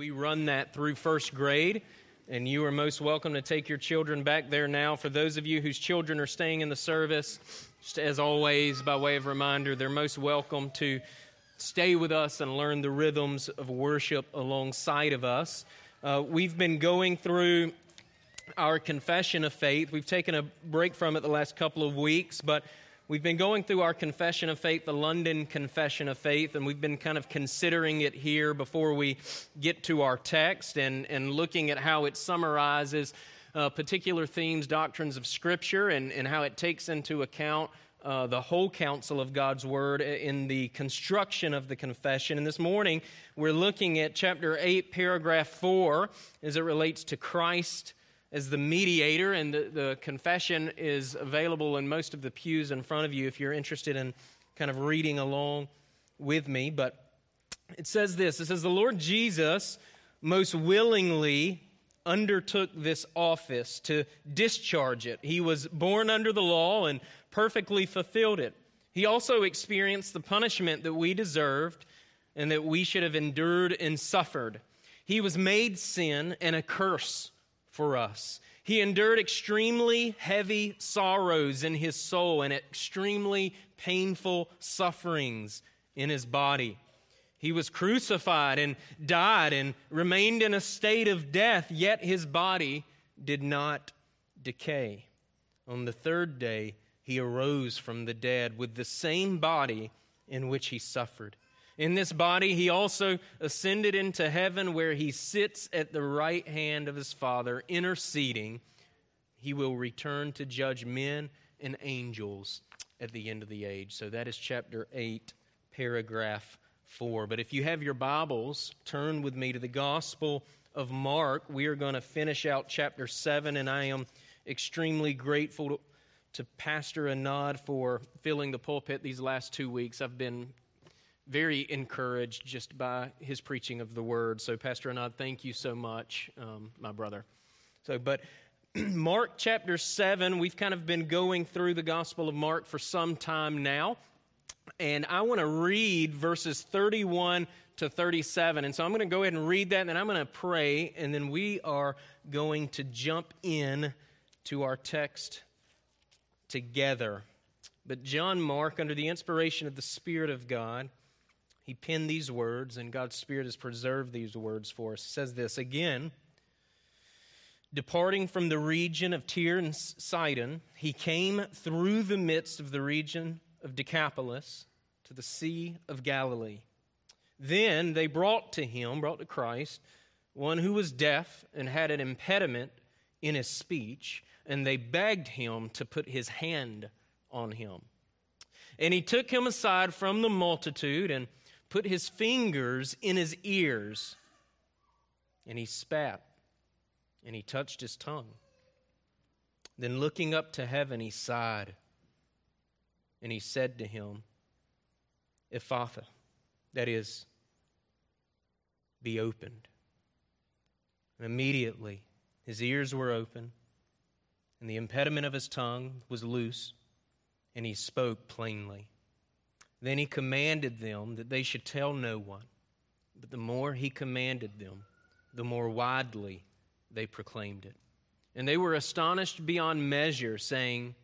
We run that through first grade, and you are most welcome to take your children back there now. For those of you whose children are staying in the service, just as always, by way of reminder, they're most welcome to stay with us and learn the rhythms of worship alongside of us. Uh, we've been going through our confession of faith. We've taken a break from it the last couple of weeks, but We've been going through our confession of faith, the London Confession of Faith, and we've been kind of considering it here before we get to our text and, and looking at how it summarizes uh, particular themes, doctrines of Scripture, and, and how it takes into account uh, the whole counsel of God's Word in the construction of the confession. And this morning, we're looking at chapter 8, paragraph 4, as it relates to Christ as the mediator, and the, the confession is available in most of the pews in front of you if you're interested in kind of reading along with me. But it says this it says, The Lord Jesus most willingly undertook this office to discharge it. He was born under the law and perfectly fulfilled it. He also experienced the punishment that we deserved and that we should have endured and suffered. He was made sin and a curse for us. He endured extremely heavy sorrows in his soul and extremely painful sufferings in his body. He was crucified and died and remained in a state of death, yet his body did not decay. On the third day, he arose from the dead with the same body in which he suffered. In this body, he also ascended into heaven where he sits at the right hand of his Father, interceding. He will return to judge men and angels at the end of the age. So that is chapter 8, paragraph 4. But if you have your Bibles, turn with me to the Gospel of Mark. We are going to finish out chapter 7, and I am extremely grateful to, to Pastor Anad for filling the pulpit these last two weeks. I've been very encouraged just by his preaching of the word. So, Pastor Anad, thank you so much, um, my brother. So, but Mark chapter 7, we've kind of been going through the Gospel of Mark for some time now. And I want to read verses 31 to 37. And so I'm going to go ahead and read that, and then I'm going to pray, and then we are going to jump in to our text together. But John Mark, under the inspiration of the Spirit of God, he penned these words, and God's Spirit has preserved these words for us. He says this again Departing from the region of Tyre and Sidon, he came through the midst of the region of Decapolis to the Sea of Galilee. Then they brought to him, brought to Christ, one who was deaf and had an impediment in his speech, and they begged him to put his hand on him. And he took him aside from the multitude and put his fingers in his ears, and he spat, and he touched his tongue. Then, looking up to heaven, he sighed, and he said to him, Ephphatha, that is, be opened. And immediately his ears were open, and the impediment of his tongue was loose, and he spoke plainly. Then he commanded them that they should tell no one. But the more he commanded them, the more widely they proclaimed it. And they were astonished beyond measure, saying,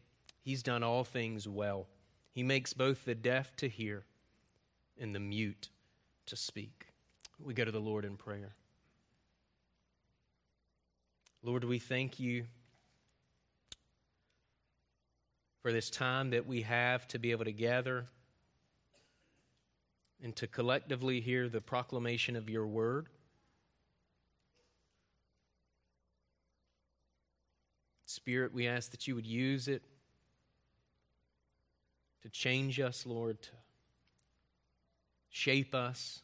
He's done all things well. He makes both the deaf to hear and the mute to speak. We go to the Lord in prayer. Lord, we thank you for this time that we have to be able to gather and to collectively hear the proclamation of your word. Spirit, we ask that you would use it to change us, Lord, to shape us,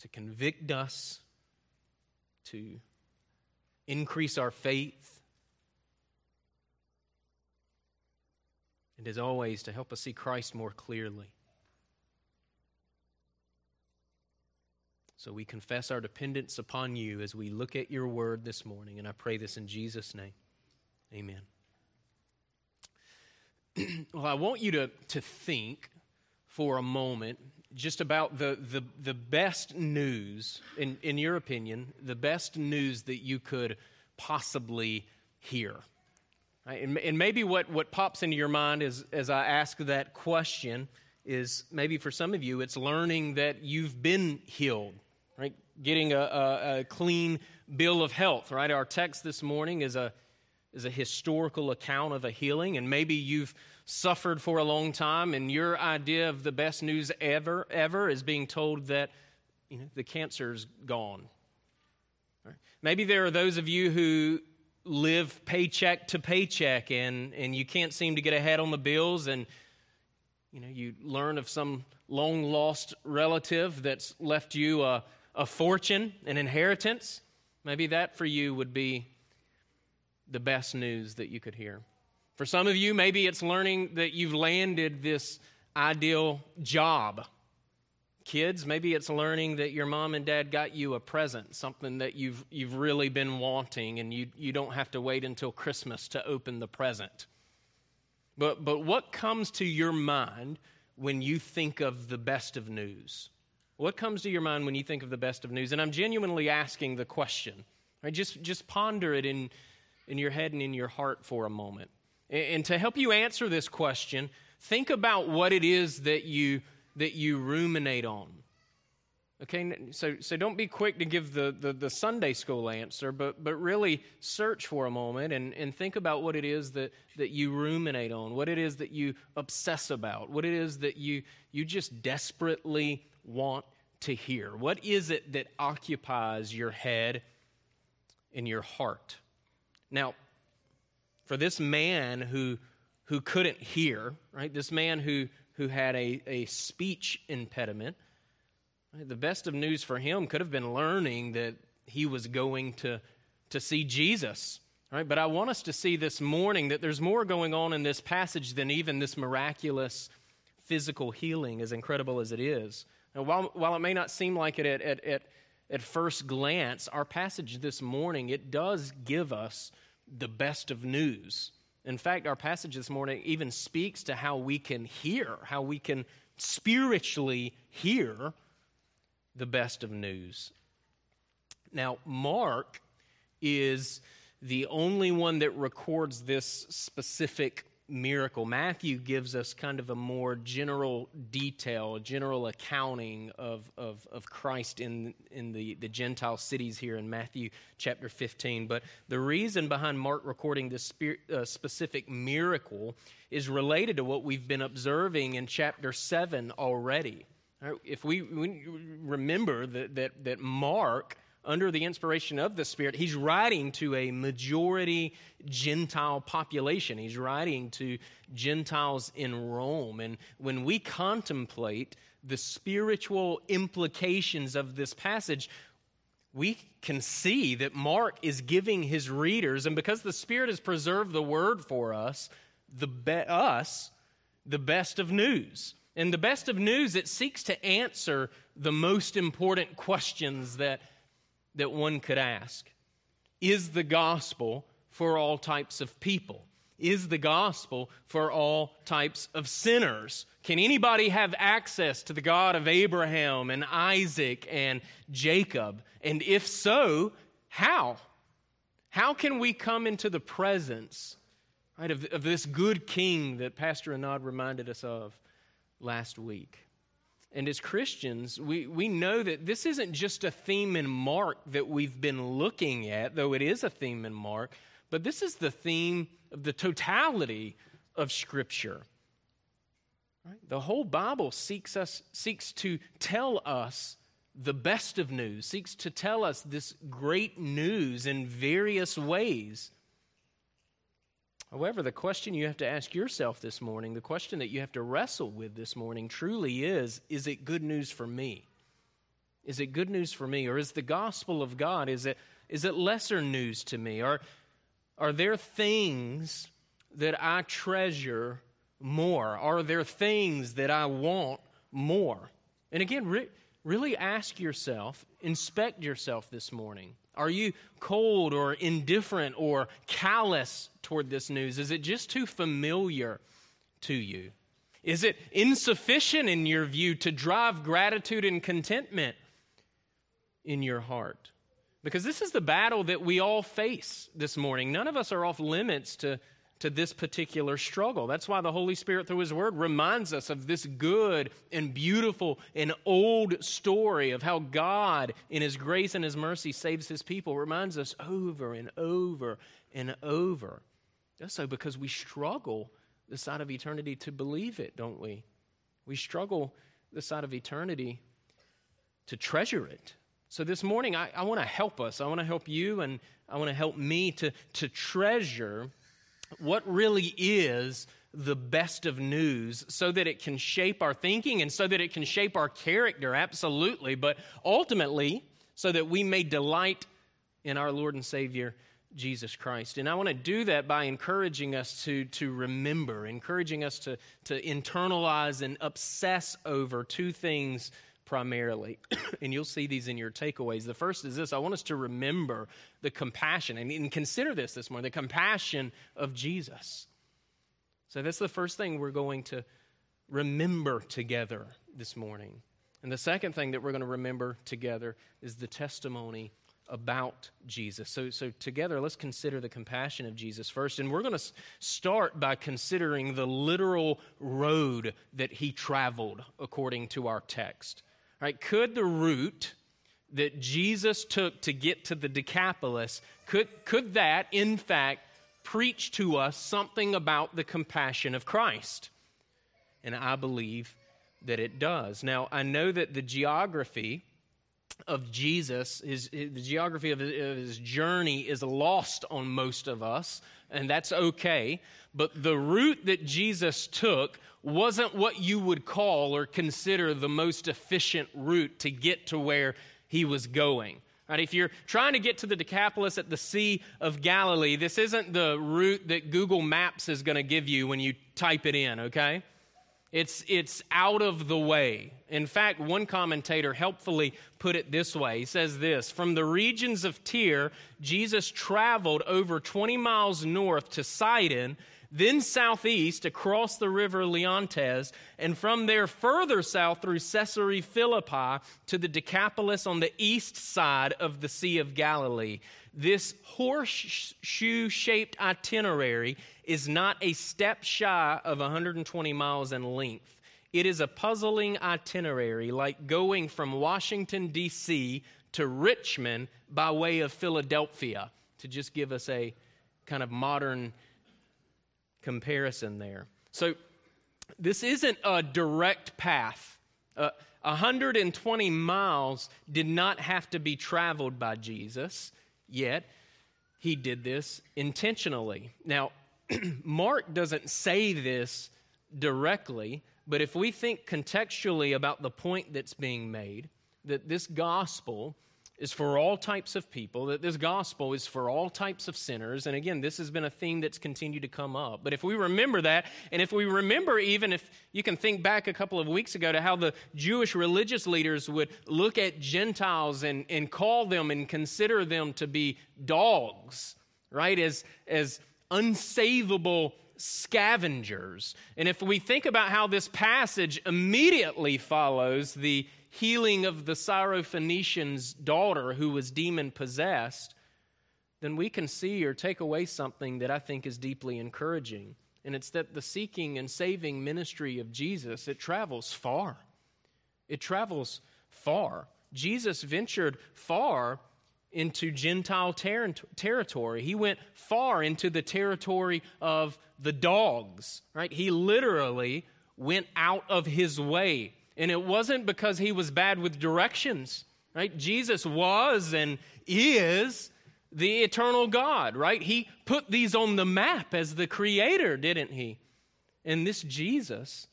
to convict us, to increase our faith, and as always, to help us see Christ more clearly. So we confess our dependence upon you as we look at your word this morning. And I pray this in Jesus' name. Amen. well, I want you to, to think for a moment just about the, the, the best news, in, in your opinion, the best news that you could possibly hear. Right? And, and maybe what, what pops into your mind is, as I ask that question is maybe for some of you, it's learning that you've been healed? Getting a, a, a clean bill of health, right? Our text this morning is a, is a historical account of a healing, and maybe you've suffered for a long time, and your idea of the best news ever, ever is being told that you know, the cancer's gone. Right? Maybe there are those of you who live paycheck to paycheck and, and you can't seem to get ahead on the bills and you know you learn of some long lost relative that's left you a, a fortune an inheritance maybe that for you would be the best news that you could hear for some of you, maybe it's learning that you've landed this ideal job. Kids, maybe it's learning that your mom and dad got you a present, something that you've, you've really been wanting, and you, you don't have to wait until Christmas to open the present. But, but what comes to your mind when you think of the best of news? What comes to your mind when you think of the best of news? And I'm genuinely asking the question. Right? Just, just ponder it in, in your head and in your heart for a moment. And to help you answer this question, think about what it is that you, that you ruminate on. Okay, so, so don't be quick to give the, the, the, Sunday school answer, but, but really search for a moment and, and think about what it is that, that you ruminate on, what it is that you obsess about, what it is that you, you just desperately want to hear. What is it that occupies your head and your heart? Now, for this man who, who couldn't hear, right? This man who, who had a, a speech impediment. Right? The best of news for him could have been learning that he was going to, to see Jesus. Right? But I want us to see this morning that there's more going on in this passage than even this miraculous physical healing, as incredible as it is. Now, while, while it may not seem like it at, at, at, at first glance, our passage this morning, it does give us the best of news. In fact, our passage this morning even speaks to how we can hear, how we can spiritually hear the best of news. Now, Mark is the only one that records this specific miracle. Matthew gives us kind of a more general detail, a general accounting of, of, of Christ in, in the, the Gentile cities here in Matthew chapter 15. But the reason behind Mark recording this uh, specific miracle is related to what we've been observing in chapter 7 already. If we, we remember that, that, that Mark under the inspiration of the Spirit, he's writing to a majority Gentile population. He's writing to Gentiles in Rome. And when we contemplate the spiritual implications of this passage, we can see that Mark is giving his readers, and because the Spirit has preserved the word for us, the be- us, the best of news. And the best of news, it seeks to answer the most important questions that that one could ask Is the gospel for all types of people? Is the gospel for all types of sinners? Can anybody have access to the God of Abraham and Isaac and Jacob? And if so, how? How can we come into the presence right, of, of this good king that Pastor Anad reminded us of last week? And as Christians, we, we know that this isn't just a theme in Mark that we've been looking at, though it is a theme in Mark, but this is the theme of the totality of Scripture. Right? The whole Bible seeks, us, seeks to tell us the best of news, seeks to tell us this great news in various ways. However, the question you have to ask yourself this morning, the question that you have to wrestle with this morning truly is is it good news for me? Is it good news for me? Or is the gospel of God, is it, is it lesser news to me? Are, are there things that I treasure more? Are there things that I want more? And again, re- really ask yourself, inspect yourself this morning. Are you cold or indifferent or callous toward this news? Is it just too familiar to you? Is it insufficient in your view to drive gratitude and contentment in your heart? Because this is the battle that we all face this morning. None of us are off limits to, to this particular struggle. That's why the Holy Spirit, through His Word, reminds us of this good and beautiful and old story of how God, in His grace and His mercy, saves His people. Reminds us over and over and over. Does so because we struggle the side of eternity to believe it, don't we? We struggle the side of eternity to treasure it. So this morning, I, I want to help us. I want to help you and I want to help me to, to treasure what really is the best of news so that it can shape our thinking and so that it can shape our character, absolutely, but ultimately so that we may delight in our Lord and Savior Jesus Christ. And I want to do that by encouraging us to, to remember, encouraging us to, to internalize and obsess over two things primarily. and you'll see these in your takeaways. The first is this I want us to remember the compassion and, and consider this this morning the compassion of Jesus. So that's the first thing we're going to remember together this morning. And the second thing that we're going to remember together is the testimony about Jesus. So, so together, let's consider the compassion of Jesus first. And we're going to start by considering the literal road that he traveled according to our text. Right? Could the route that Jesus took to get to the Decapolis, could, could that, in fact, preach to us something about the compassion of Christ? And I believe that it does. Now, I know that the geography of Jesus, his, his the geography of his, of his journey is lost on most of us, and that's okay. But the route that Jesus took wasn't what you would call or consider the most efficient route to get to where he was going. Right, if you're trying to get to the Decapolis at the Sea of Galilee, this isn't the route that Google Maps is going to give you when you type it in, okay? It's, it's out of the way. In fact, one commentator helpfully put it this way. He says this From the regions of Tyre, Jesus traveled over 20 miles north to Sidon, then southeast across the river Leontes, and from there further south through Caesarea Philippi to the Decapolis on the east side of the Sea of Galilee. This horseshoe shaped itinerary is not a step shy of 120 miles in length. It is a puzzling itinerary, like going from Washington, D.C. to Richmond by way of Philadelphia, to just give us a kind of modern comparison there. So, this isn't a direct path. Uh, 120 miles did not have to be traveled by Jesus, yet he did this intentionally. Now, Mark doesn't say this directly, but if we think contextually about the point that's being made, that this gospel is for all types of people, that this gospel is for all types of sinners. And again, this has been a theme that's continued to come up. But if we remember that, and if we remember, even if you can think back a couple of weeks ago to how the Jewish religious leaders would look at Gentiles and, and call them and consider them to be dogs, right? As, as unsavable scavengers. And if we think about how this passage immediately follows the healing of the Syrophoenician's daughter who was demon possessed, then we can see or take away something that I think is deeply encouraging. And it's that the seeking and saving ministry of Jesus, it travels far. It travels far. Jesus ventured far into Gentile ter- territory. He went far into the territory of the dogs, right? He literally went out of his way. And it wasn't because he was bad with directions, right? Jesus was and is the eternal God, right? He put these on the map as the creator, didn't he? And this Jesus,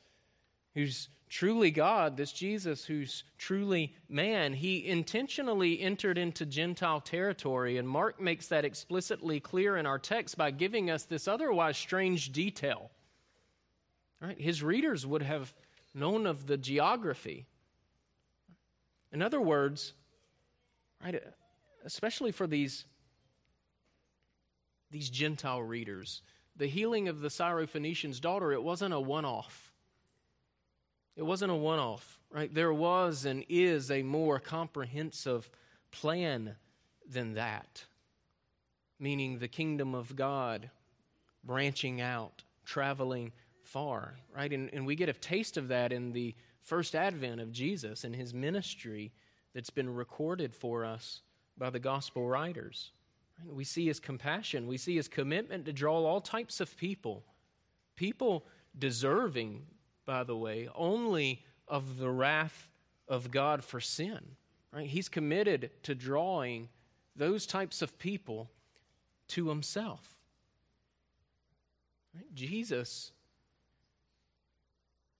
who's truly God, this Jesus who's truly man, he intentionally entered into Gentile territory. And Mark makes that explicitly clear in our text by giving us this otherwise strange detail. Right? His readers would have known of the geography. In other words, right, especially for these, these Gentile readers, the healing of the Syrophoenician's daughter, it wasn't a one off. It wasn't a one off, right? There was and is a more comprehensive plan than that, meaning the kingdom of God branching out, traveling far, right? And, and we get a taste of that in the first advent of Jesus and his ministry that's been recorded for us by the gospel writers. We see his compassion, we see his commitment to draw all types of people, people deserving, by the way, only of the wrath of God for sin. Right? He's committed to drawing those types of people to himself. Right? Jesus,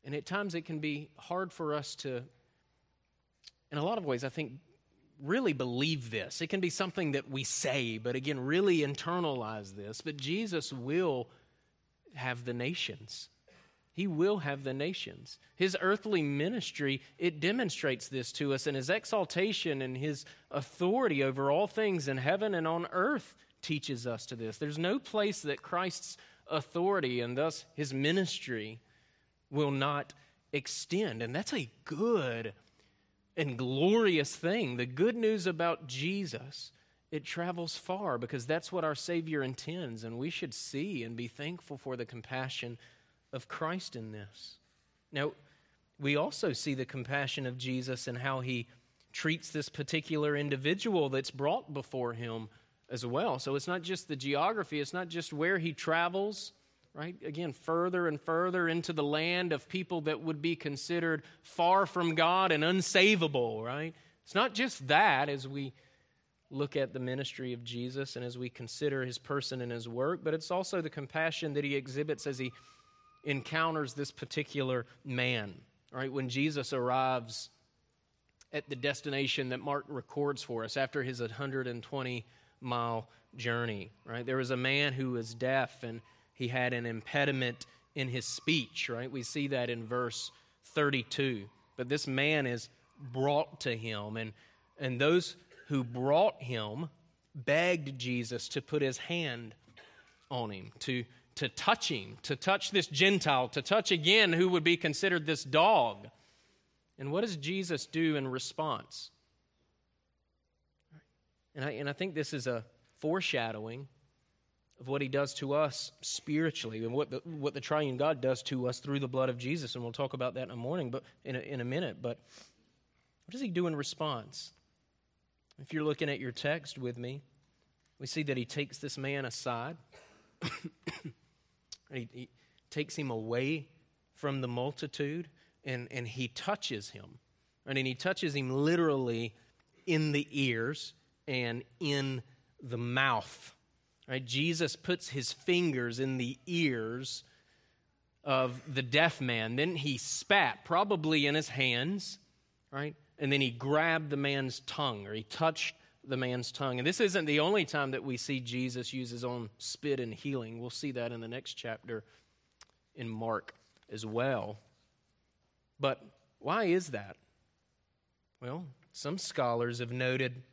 and at times it can be hard for us to, in a lot of ways, I think, really believe this. It can be something that we say, but again, really internalize this. But Jesus will have the nations. He will have the nations. His earthly ministry, it demonstrates this to us, and his exaltation and his authority over all things in heaven and on earth teaches us to this. There's no place that Christ's authority and thus his ministry will not extend. And that's a good and glorious thing. The good news about Jesus, it travels far because that's what our Savior intends, and we should see and be thankful for the compassion of Christ in this. Now, we also see the compassion of Jesus and how he treats this particular individual that's brought before him as well. So it's not just the geography, it's not just where he travels, right? Again, further and further into the land of people that would be considered far from God and unsavable, right? It's not just that as we look at the ministry of Jesus and as we consider his person and his work, but it's also the compassion that he exhibits as he encounters this particular man. Right? When Jesus arrives at the destination that Mark records for us after his 120 mile journey, right? There was a man who was deaf and he had an impediment in his speech, right? We see that in verse 32. But this man is brought to him, and, and those who brought him begged Jesus to put his hand on him, to to touch him, to touch this Gentile, to touch again who would be considered this dog. And what does Jesus do in response? And I, and I think this is a foreshadowing of what he does to us spiritually and what the, what the triune God does to us through the blood of Jesus. And we'll talk about that in a morning, but in a, in a minute. But what does he do in response? If you're looking at your text with me, we see that he takes this man aside. He, he takes him away from the multitude and, and he touches him. Right? And he touches him literally in the ears and in the mouth. Right? Jesus puts his fingers in the ears of the deaf man. Then he spat, probably in his hands, right? And then he grabbed the man's tongue, or he touched the man's tongue. And this isn't the only time that we see Jesus use his own spit in healing. We'll see that in the next chapter in Mark as well. But why is that? Well, some scholars have noted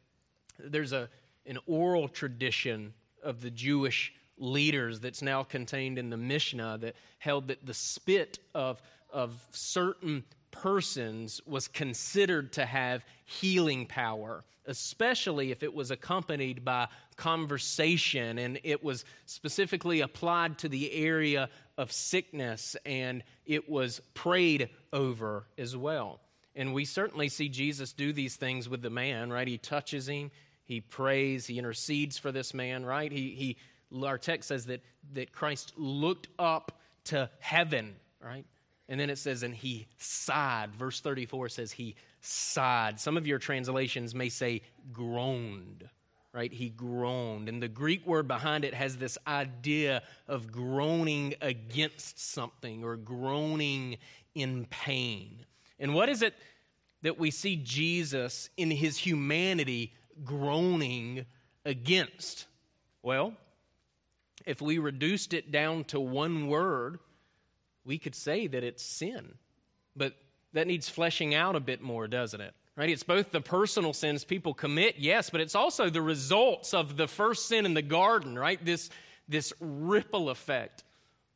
there's a, an oral tradition of the Jewish leaders that's now contained in the Mishnah that held that the spit of, of certain persons was considered to have healing power, especially if it was accompanied by conversation and it was specifically applied to the area of sickness and it was prayed over as well. And we certainly see Jesus do these things with the man, right? He touches him, he prays, he intercedes for this man, right? He, he our text says that, that Christ looked up to heaven, right? And then it says, and he sighed. Verse 34 says he sighed. Some of your translations may say groaned, right? He groaned. And the Greek word behind it has this idea of groaning against something or groaning in pain. And what is it that we see Jesus in his humanity groaning against? Well, if we reduced it down to one word, we could say that it's sin. But that needs fleshing out a bit more, doesn't it? Right? It's both the personal sins people commit, yes, but it's also the results of the first sin in the garden, right? This, this ripple effect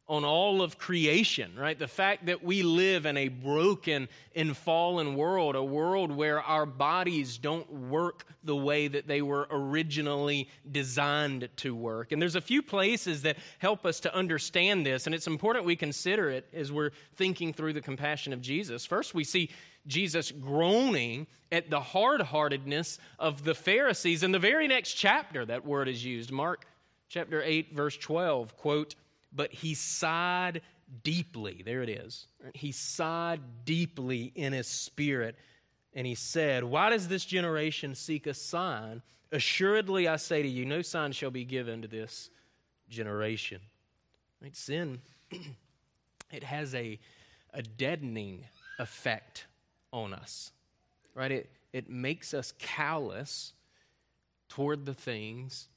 on all of creation, right? The fact that we live in a broken and fallen world, a world where our bodies don't work the way that they were originally designed to work. And there's a few places that help us to understand this, and it's important we consider it as we're thinking through the compassion of Jesus. First, we see Jesus groaning at the hard heartedness of the Pharisees. In the very next chapter, that word is used. Mark chapter 8, verse 12, quote, but he sighed deeply. There it is. He sighed deeply in his spirit, and he said, Why does this generation seek a sign? Assuredly, I say to you, no sign shall be given to this generation. Right? Sin, it has a, a deadening effect on us. Right? It, it makes us callous toward the things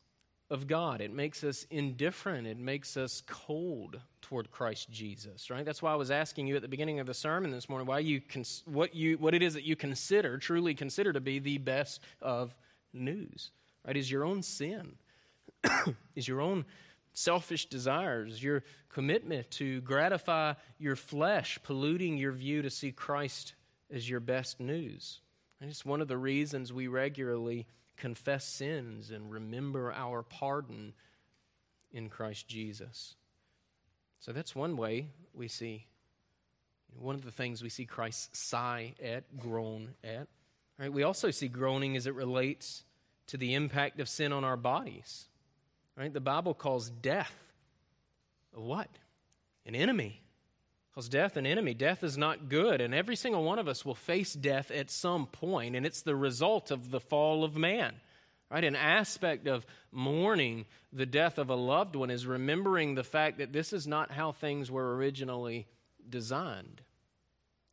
of God. It makes us indifferent. It makes us cold toward Christ Jesus, right? That's why I was asking you at the beginning of the sermon this morning why you cons- what you what it is that you consider, truly consider to be the best of news, right? Is your own sin. is your own selfish desires, your commitment to gratify your flesh, polluting your view to see Christ as your best news. And it's one of the reasons we regularly confess sins and remember our pardon in Christ Jesus. So that's one way we see, one of the things we see Christ sigh at, groan at. Right? We also see groaning as it relates to the impact of sin on our bodies. Right? The Bible calls death a what? An enemy. Because death an enemy. Death is not good, and every single one of us will face death at some point, and it's the result of the fall of man. Right? An aspect of mourning the death of a loved one is remembering the fact that this is not how things were originally designed.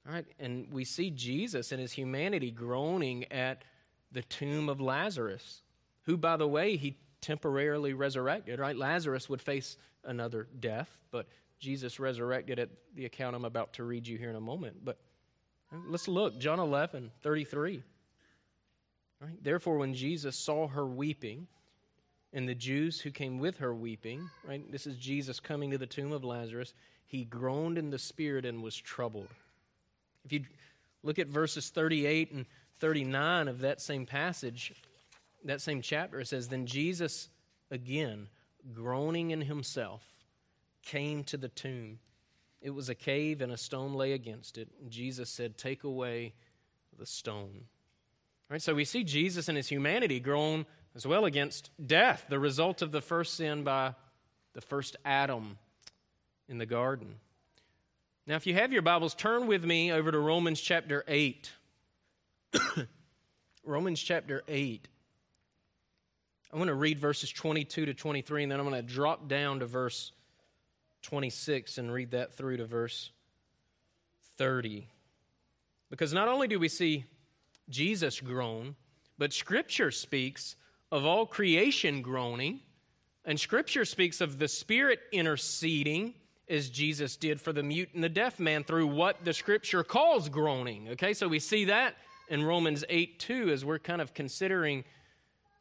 Right? And we see Jesus in his humanity groaning at the tomb of Lazarus, who, by the way, he temporarily resurrected. Right? Lazarus would face another death, but Jesus resurrected at the account I'm about to read you here in a moment. But let's look, John 11, 33. Right? Therefore, when Jesus saw her weeping, and the Jews who came with her weeping, right? This is Jesus coming to the tomb of Lazarus. He groaned in the spirit and was troubled. If you look at verses 38 and 39 of that same passage, that same chapter, it says, Then Jesus, again, groaning in himself, came to the tomb. It was a cave, and a stone lay against it. Jesus said, Take away the stone. Right, so we see Jesus in his humanity groan as well against death, the result of the first sin by the first Adam in the garden. Now, if you have your Bibles, turn with me over to Romans chapter 8. Romans chapter 8. I want to read verses 22 to 23, and then I'm going to drop down to verse 26 and read that through to verse 30. Because not only do we see Jesus groan, but Scripture speaks of all creation groaning, and Scripture speaks of the Spirit interceding as Jesus did for the mute and the deaf man through what the Scripture calls groaning. Okay, so we see that in Romans 8 2 as we're kind of considering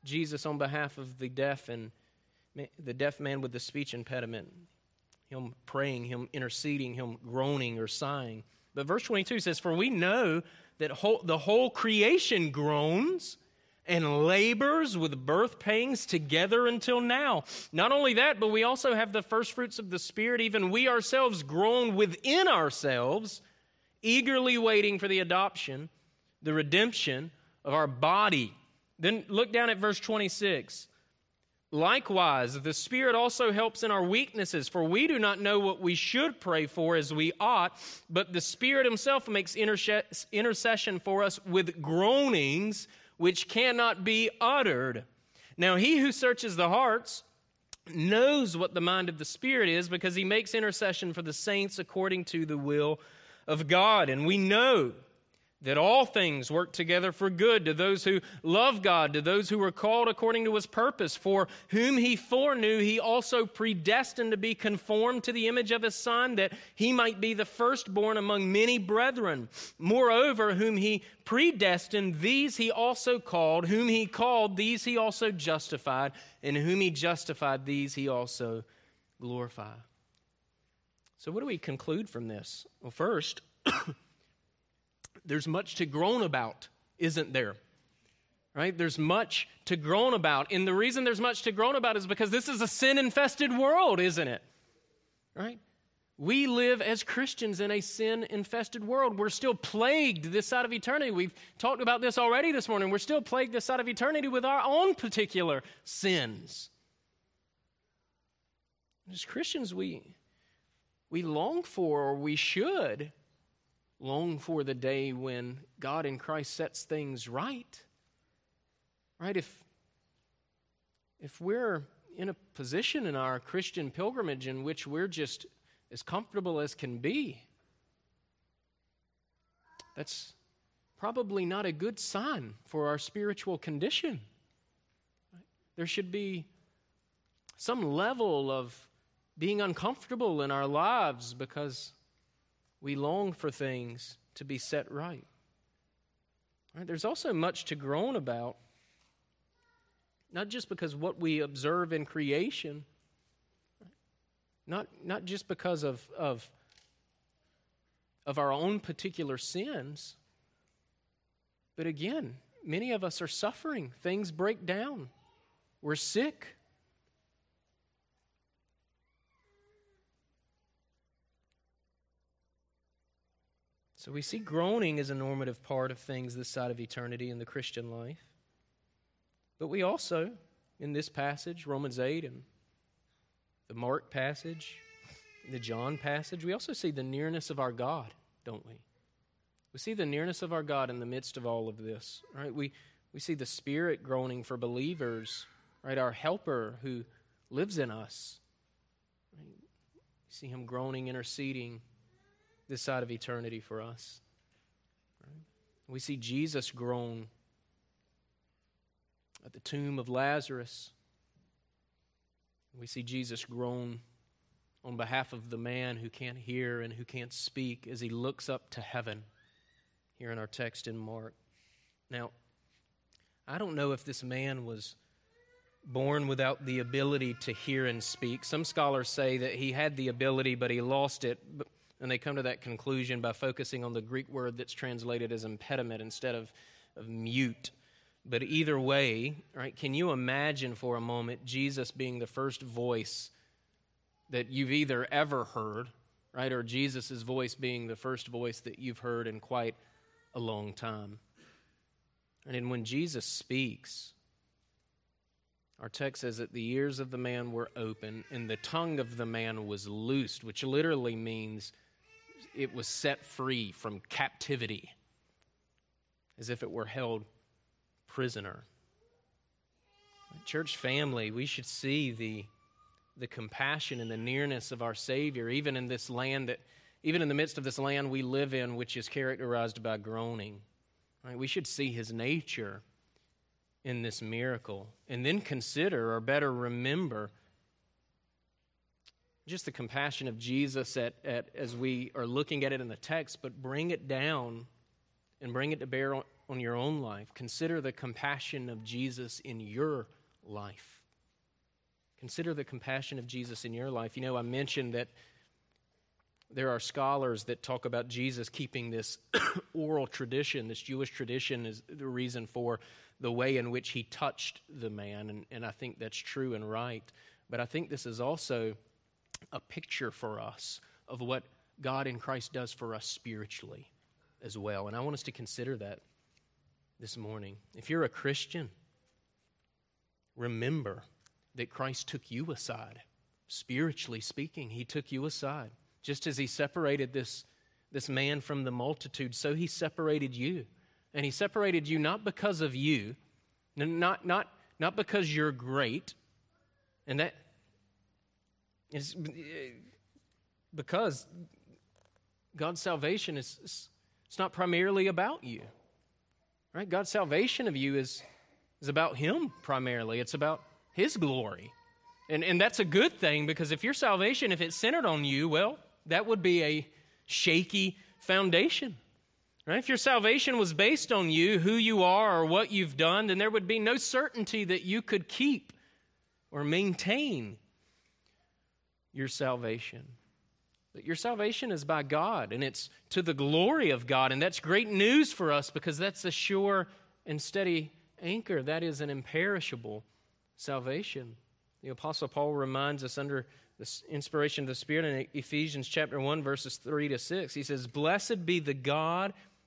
Jesus on behalf of the deaf and the deaf man with the speech impediment, him praying, him interceding, him groaning or sighing. But verse 22 says, For we know that whole, the whole creation groans and labors with birth pangs together until now. Not only that, but we also have the first fruits of the Spirit. Even we ourselves groan within ourselves, eagerly waiting for the adoption, the redemption of our body. Then look down at verse 26. Likewise, the Spirit also helps in our weaknesses, for we do not know what we should pray for as we ought, but the Spirit Himself makes intercession for us with groanings which cannot be uttered. Now, He who searches the hearts knows what the mind of the Spirit is because He makes intercession for the saints according to the will of God. And we know that all things work together for good to those who love God, to those who are called according to his purpose. For whom he foreknew, he also predestined to be conformed to the image of his Son, that he might be the firstborn among many brethren. Moreover, whom he predestined, these he also called. Whom he called, these he also justified. And whom he justified, these he also glorified. So, what do we conclude from this? Well, first, there's much to groan about, isn't there? Right? There's much to groan about. And the reason there's much to groan about is because this is a sin infested world, isn't it? Right? We live as Christians in a sin infested world. We're still plagued this side of eternity. We've talked about this already this morning. We're still plagued this side of eternity with our own particular sins. As Christians, we, we long for, or we should long for the day when God in Christ sets things right. Right? If, if we're in a position in our Christian pilgrimage in which we're just as comfortable as can be, that's probably not a good sign for our spiritual condition. There should be some level of being uncomfortable in our lives because we long for things to be set right. right. There's also much to groan about, not just because what we observe in creation, not, not just because of, of, of our own particular sins, but again, many of us are suffering. Things break down. We're sick. So we see groaning as a normative part of things this side of eternity in the Christian life. But we also, in this passage, Romans 8 and the Mark passage, the John passage, we also see the nearness of our God, don't we? We see the nearness of our God in the midst of all of this, right? We, we see the Spirit groaning for believers, right? Our helper who lives in us. Right? We see him groaning, interceding this side of eternity for us. We see Jesus groan at the tomb of Lazarus. We see Jesus groan on behalf of the man who can't hear and who can't speak as he looks up to heaven here in our text in Mark. Now, I don't know if this man was born without the ability to hear and speak. Some scholars say that he had the ability, but he lost it. And they come to that conclusion by focusing on the Greek word that's translated as impediment instead of, of mute. But either way, right, can you imagine for a moment Jesus being the first voice that you've either ever heard, right, or Jesus' voice being the first voice that you've heard in quite a long time? And when Jesus speaks, our text says that the ears of the man were open and the tongue of the man was loosed, which literally means it was set free from captivity, as if it were held prisoner. Church family, we should see the, the compassion and the nearness of our Savior, even in this land that, even in the midst of this land we live in, which is characterized by groaning. Right? We should see his nature in this miracle and then consider, or better remember, just the compassion of Jesus at, at, as we are looking at it in the text, but bring it down and bring it to bear on, on your own life. Consider the compassion of Jesus in your life. Consider the compassion of Jesus in your life. You know, I mentioned that there are scholars that talk about Jesus keeping this oral tradition, this Jewish tradition, is the reason for the way in which he touched the man. And, and I think that's true and right. But I think this is also a picture for us of what God in Christ does for us spiritually as well. And I want us to consider that this morning. If you're a Christian, remember that Christ took you aside. Spiritually speaking, he took you aside. Just as he separated this, this man from the multitude, so he separated you. And he separated you not because of you, not, not, not because you're great, and that it's uh, because God's salvation is it's not primarily about you. Right? God's salvation of you is, is about Him primarily. It's about His glory. And, and that's a good thing because if your salvation, if it's centered on you, well, that would be a shaky foundation. Right? If your salvation was based on you, who you are, or what you've done, then there would be no certainty that you could keep or maintain your salvation. But your salvation is by God, and it's to the glory of God. And that's great news for us because that's a sure and steady anchor. That is an imperishable salvation. The Apostle Paul reminds us under the inspiration of the Spirit in Ephesians chapter 1, verses 3 to 6. He says, Blessed be the God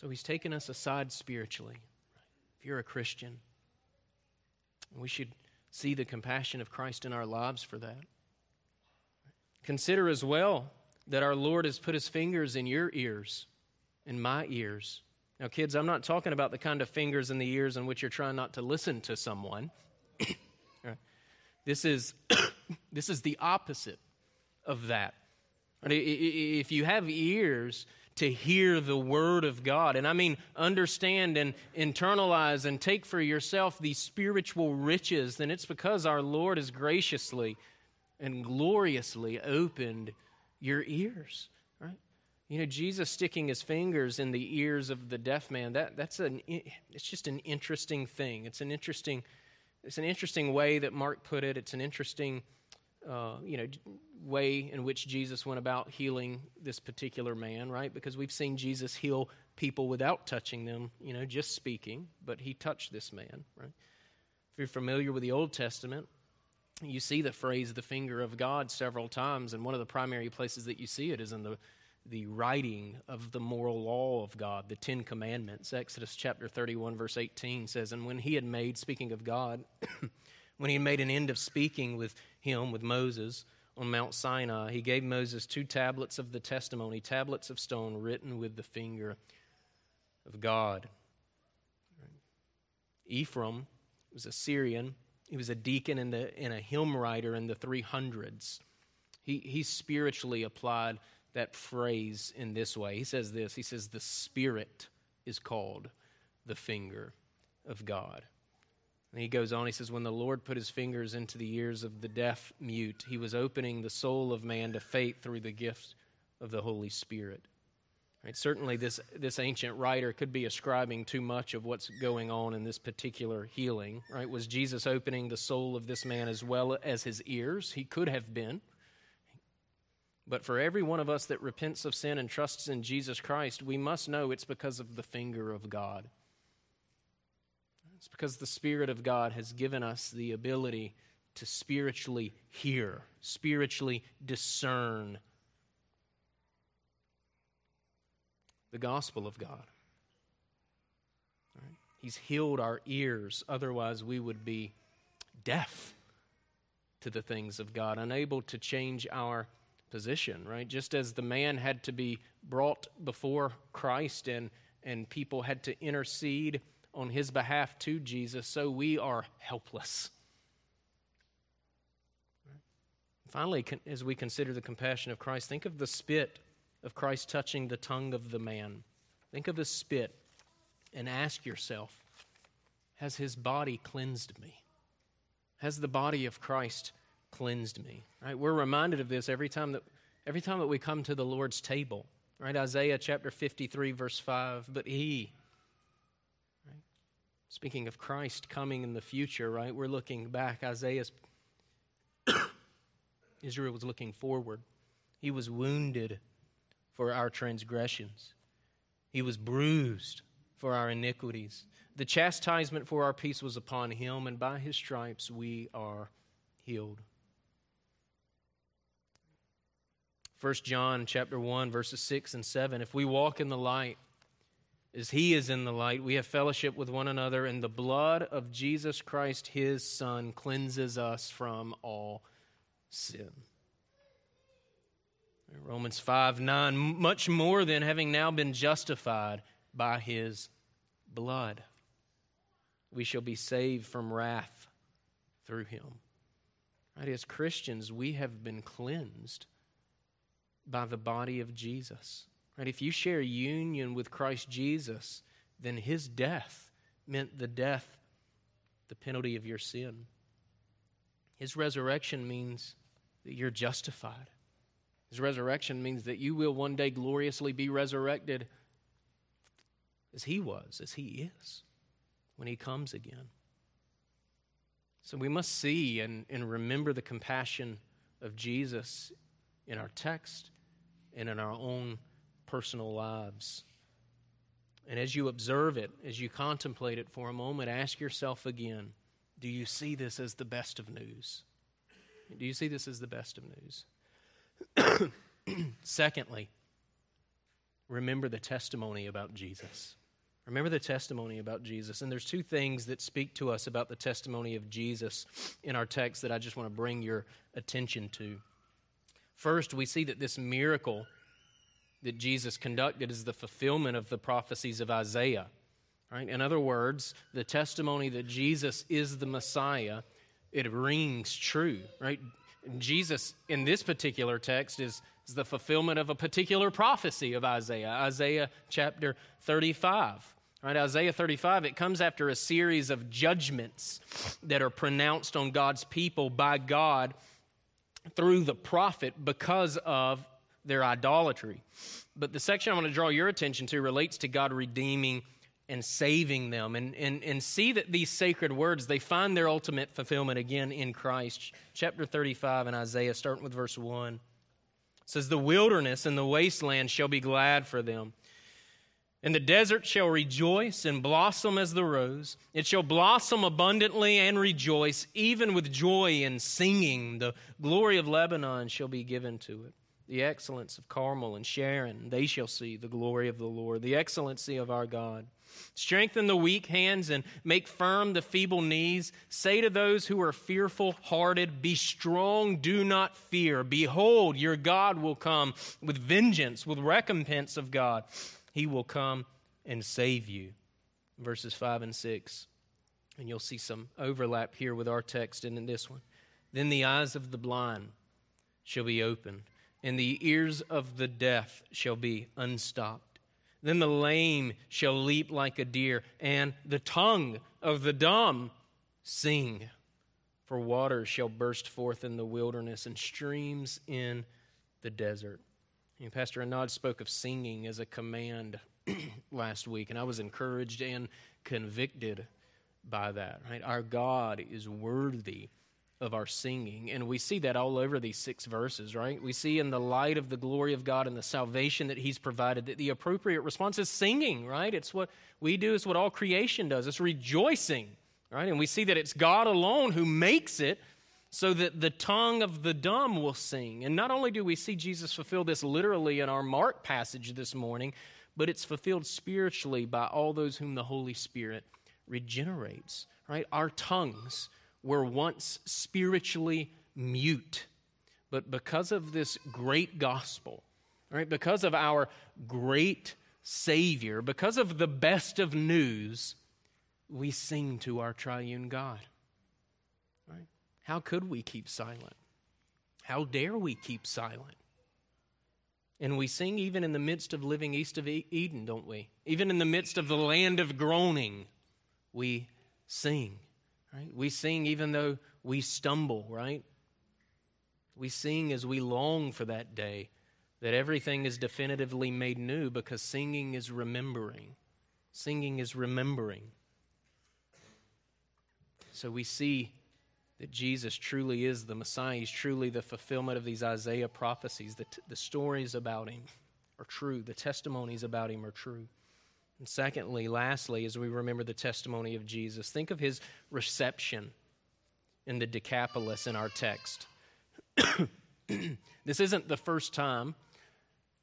So He's taken us aside spiritually. If you're a Christian, we should see the compassion of Christ in our lives for that. Consider as well that our Lord has put his fingers in your ears, in my ears. Now, kids, I'm not talking about the kind of fingers in the ears in which you're trying not to listen to someone. this, is, this is the opposite of that. If you have ears, to hear the word of God. And I mean, understand and internalize and take for yourself these spiritual riches, then it's because our Lord has graciously and gloriously opened your ears, right? You know, Jesus sticking his fingers in the ears of the deaf man, that, that's an, it's just an interesting thing. It's an interesting, it's an interesting way that Mark put it. It's an interesting, uh, you know, way in which Jesus went about healing this particular man, right? Because we've seen Jesus heal people without touching them, you know, just speaking, but he touched this man, right? If you're familiar with the Old Testament, you see the phrase the finger of God several times, and one of the primary places that you see it is in the the writing of the moral law of God, the Ten Commandments. Exodus chapter 31, verse 18 says, And when he had made, speaking of God, when he made an end of speaking with him, with Moses, on Mount Sinai, he gave Moses two tablets of the testimony, tablets of stone written with the finger of God. Ephraim was a Syrian. He was a deacon and, a hymn writer in the 300s. He, he spiritually applied that phrase in this way. He says this He says, The Spirit is called the finger of God. And he goes on, he says, When the Lord put his fingers into the ears of the deaf mute, he was opening the soul of man to faith through the gift of the Holy Spirit. Right? Certainly, this, this ancient writer could be ascribing too much of what's going on in this particular healing. Right? Was Jesus opening the soul of this man as well as his ears? He could have been. But for every one of us that repents of sin and trusts in Jesus Christ, we must know it's because of the finger of God. It's because the Spirit of God has given us the ability to spiritually hear, spiritually discern the gospel of God. He's healed our ears, otherwise, we would be deaf to the things of God, unable to change our position, right? Just as the man had to be brought before Christ and, and people had to intercede on his behalf to Jesus, so we are helpless. Finally, as we consider the compassion of Christ, think of the spit of Christ touching the tongue of the man. Think of the spit and ask yourself Has his body cleansed me? Has the body of Christ cleansed me? Right? We're reminded of this every time that, every time that we come to the Lord's table. Right? Isaiah chapter 53, verse 5. But he, Speaking of Christ coming in the future, right? We're looking back. Isaiah's Israel was looking forward. He was wounded for our transgressions. He was bruised for our iniquities. The chastisement for our peace was upon him, and by his stripes we are healed. 1 John chapter 1 verses 6 and 7 if we walk in the light as he is in the light, we have fellowship with one another, and the blood of Jesus Christ, his Son, cleanses us from all sin. Romans 5 9, much more than having now been justified by his blood, we shall be saved from wrath through him. Right? As Christians, we have been cleansed by the body of Jesus. Right? If you share union with Christ Jesus, then his death meant the death, the penalty of your sin. His resurrection means that you're justified. His resurrection means that you will one day gloriously be resurrected as he was, as he is, when he comes again. So we must see and, and remember the compassion of Jesus in our text and in our own personal lives. And as you observe it, as you contemplate it for a moment, ask yourself again do you see this as the best of news? Do you see this as the best of news? Secondly, remember the testimony about Jesus. Remember the testimony about Jesus. And there's two things that speak to us about the testimony of Jesus in our text that I just want to bring your attention to. First, we see that this miracle that Jesus conducted is the fulfillment of the prophecies of Isaiah. Right? In other words, the testimony that Jesus is the Messiah, it rings true, right? Jesus in this particular text is, is the fulfillment of a particular prophecy of Isaiah, Isaiah chapter 35. Right, Isaiah 35, it comes after a series of judgments that are pronounced on God's people by God through the prophet because of their idolatry. But the section I want to draw your attention to relates to God redeeming and saving them. And, and, and see that these sacred words, they find their ultimate fulfillment again in Christ. Chapter 35 in Isaiah, starting with verse 1, says, The wilderness and the wasteland shall be glad for them and the desert shall rejoice and blossom as the rose. It shall blossom abundantly and rejoice, even with joy and singing. The glory of Lebanon shall be given to it. The excellence of Carmel and Sharon, they shall see the glory of the Lord, the excellency of our God. Strengthen the weak hands and make firm the feeble knees. Say to those who are fearful hearted, Be strong, do not fear. Behold, your God will come with vengeance, with recompense of God he will come and save you. Verses 5 and 6. And you'll see some overlap here with our text and in this one. Then the eyes of the blind shall be opened, and the ears of the deaf shall be unstopped. Then the lame shall leap like a deer, and the tongue of the dumb sing. For waters shall burst forth in the wilderness, and streams in the desert. And Pastor Anad spoke of singing as a command last week, and I was encouraged and convicted by that. Right? Our God is worthy of our singing. And we see that all over these six verses, right? We see in the light of the glory of God and the salvation that He's provided that the appropriate response is singing, right? It's what we do, it's what all creation does, it's rejoicing, right? And we see that it's God alone who makes it so that the tongue of the dumb will sing. And not only do we see Jesus fulfill this literally in our Mark passage this morning, but it's fulfilled spiritually by all those whom the Holy Spirit regenerates, right? Our tongues were once spiritually mute, but because of this great gospel, right? Because of our great Savior, because of the best of news, we sing to our triune God. Right? How could we keep silent? How dare we keep silent? And we sing even in the midst of living east of Eden, don't we? Even in the midst of the land of groaning, we sing, right? We sing even though we stumble, right? We sing as we long for that day that everything is definitively made new because singing is remembering. Singing is remembering. So we see that Jesus truly is the Messiah. He's truly the fulfillment of these Isaiah prophecies. The, t- the stories about him are true, the testimonies about him are true. And secondly, lastly, as we remember the testimony of Jesus, think of his reception in the Decapolis in our text. this isn't the first time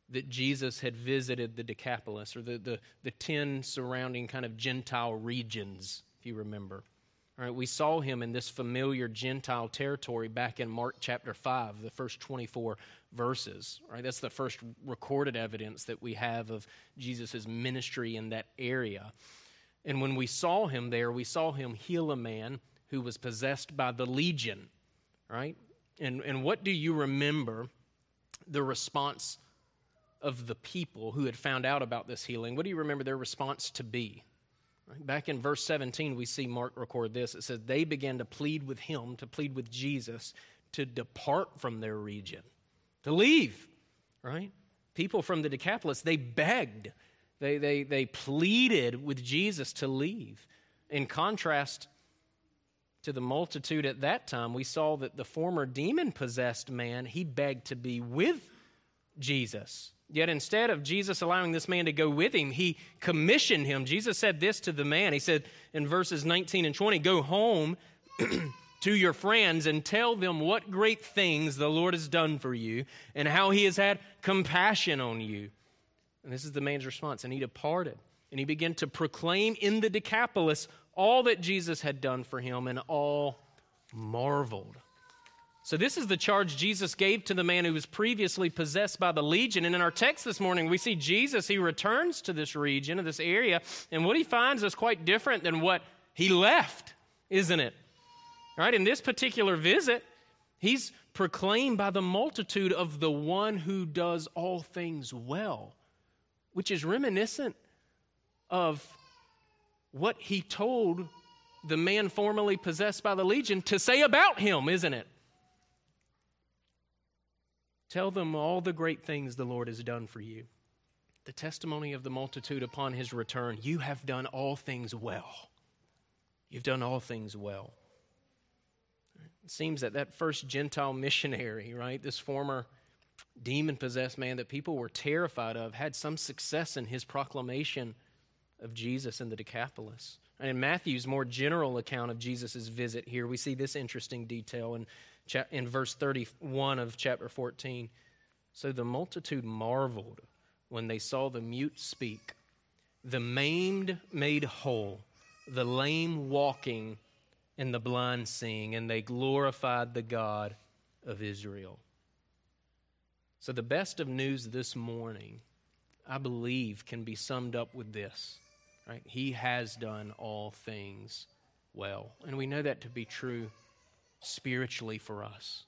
that Jesus had visited the Decapolis or the, the, the 10 surrounding kind of Gentile regions, if you remember. Right, we saw him in this familiar Gentile territory back in Mark chapter 5, the first 24 verses. Right? That's the first recorded evidence that we have of Jesus' ministry in that area. And when we saw him there, we saw him heal a man who was possessed by the legion, right? And, and what do you remember the response of the people who had found out about this healing? What do you remember their response to be? Back in verse 17, we see Mark record this. It says, They began to plead with him, to plead with Jesus, to depart from their region, to leave, right? People from the Decapolis, they begged, they, they, they pleaded with Jesus to leave. In contrast to the multitude at that time, we saw that the former demon possessed man, he begged to be with Jesus. Yet instead of Jesus allowing this man to go with him, he commissioned him. Jesus said this to the man. He said in verses 19 and 20 Go home to your friends and tell them what great things the Lord has done for you and how he has had compassion on you. And this is the man's response. And he departed and he began to proclaim in the Decapolis all that Jesus had done for him, and all marveled. So, this is the charge Jesus gave to the man who was previously possessed by the legion. And in our text this morning, we see Jesus, he returns to this region, this area, and what he finds is quite different than what he left, isn't it? Right? In this particular visit, he's proclaimed by the multitude of the one who does all things well, which is reminiscent of what he told the man formerly possessed by the legion to say about him, isn't it? Tell them all the great things the Lord has done for you. The testimony of the multitude upon his return you have done all things well. You've done all things well. It seems that that first Gentile missionary, right, this former demon possessed man that people were terrified of, had some success in his proclamation of Jesus in the Decapolis. And in Matthew's more general account of Jesus' visit here, we see this interesting detail. In in verse 31 of chapter 14. So the multitude marveled when they saw the mute speak, the maimed made whole, the lame walking, and the blind seeing, and they glorified the God of Israel. So the best of news this morning, I believe, can be summed up with this. Right? He has done all things well. And we know that to be true spiritually for us,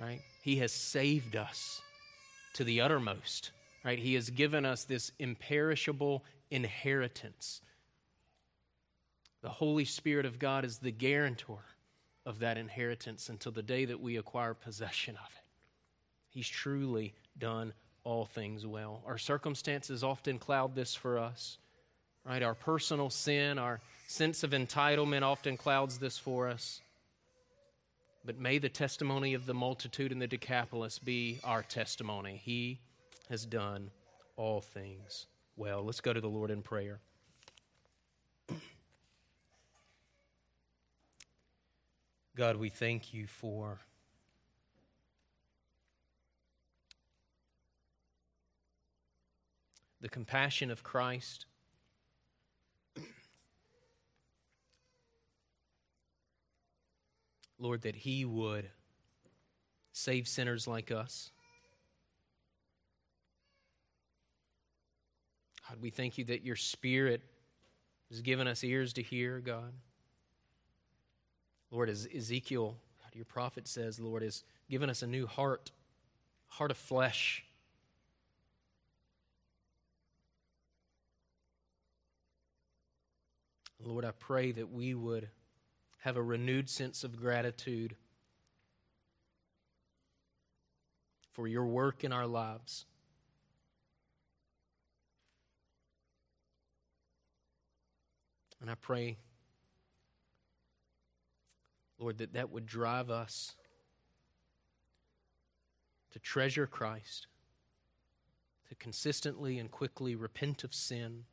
right? He has saved us to the uttermost, right? He has given us this imperishable inheritance. The Holy Spirit of God is the guarantor of that inheritance until the day that we acquire possession of it. He's truly done all things well. Our circumstances often cloud this for us, right? Our personal sin, our sense of entitlement often clouds this for us. But may the testimony of the multitude in the Decapolis be our testimony. He has done all things well. Let's go to the Lord in prayer. God, we thank you for the compassion of Christ Lord, that He would save sinners like us. God, we thank you that your Spirit has given us ears to hear, God. Lord, as Ezekiel, God, your prophet says, Lord, has given us a new heart, heart of flesh. Lord, I pray that we would have a renewed sense of gratitude for your work in our lives. And I pray, Lord, that that would drive us to treasure Christ, to consistently and quickly repent of sin,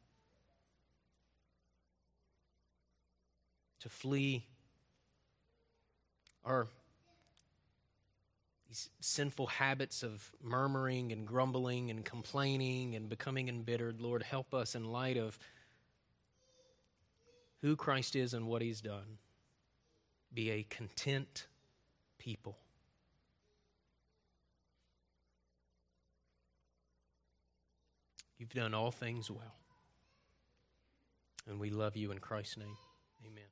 to flee our these sinful habits of murmuring and grumbling and complaining and becoming embittered. Lord, help us in light of who Christ is and what he's done. Be a content people. You've done all things well. And we love you in Christ's name. Amen.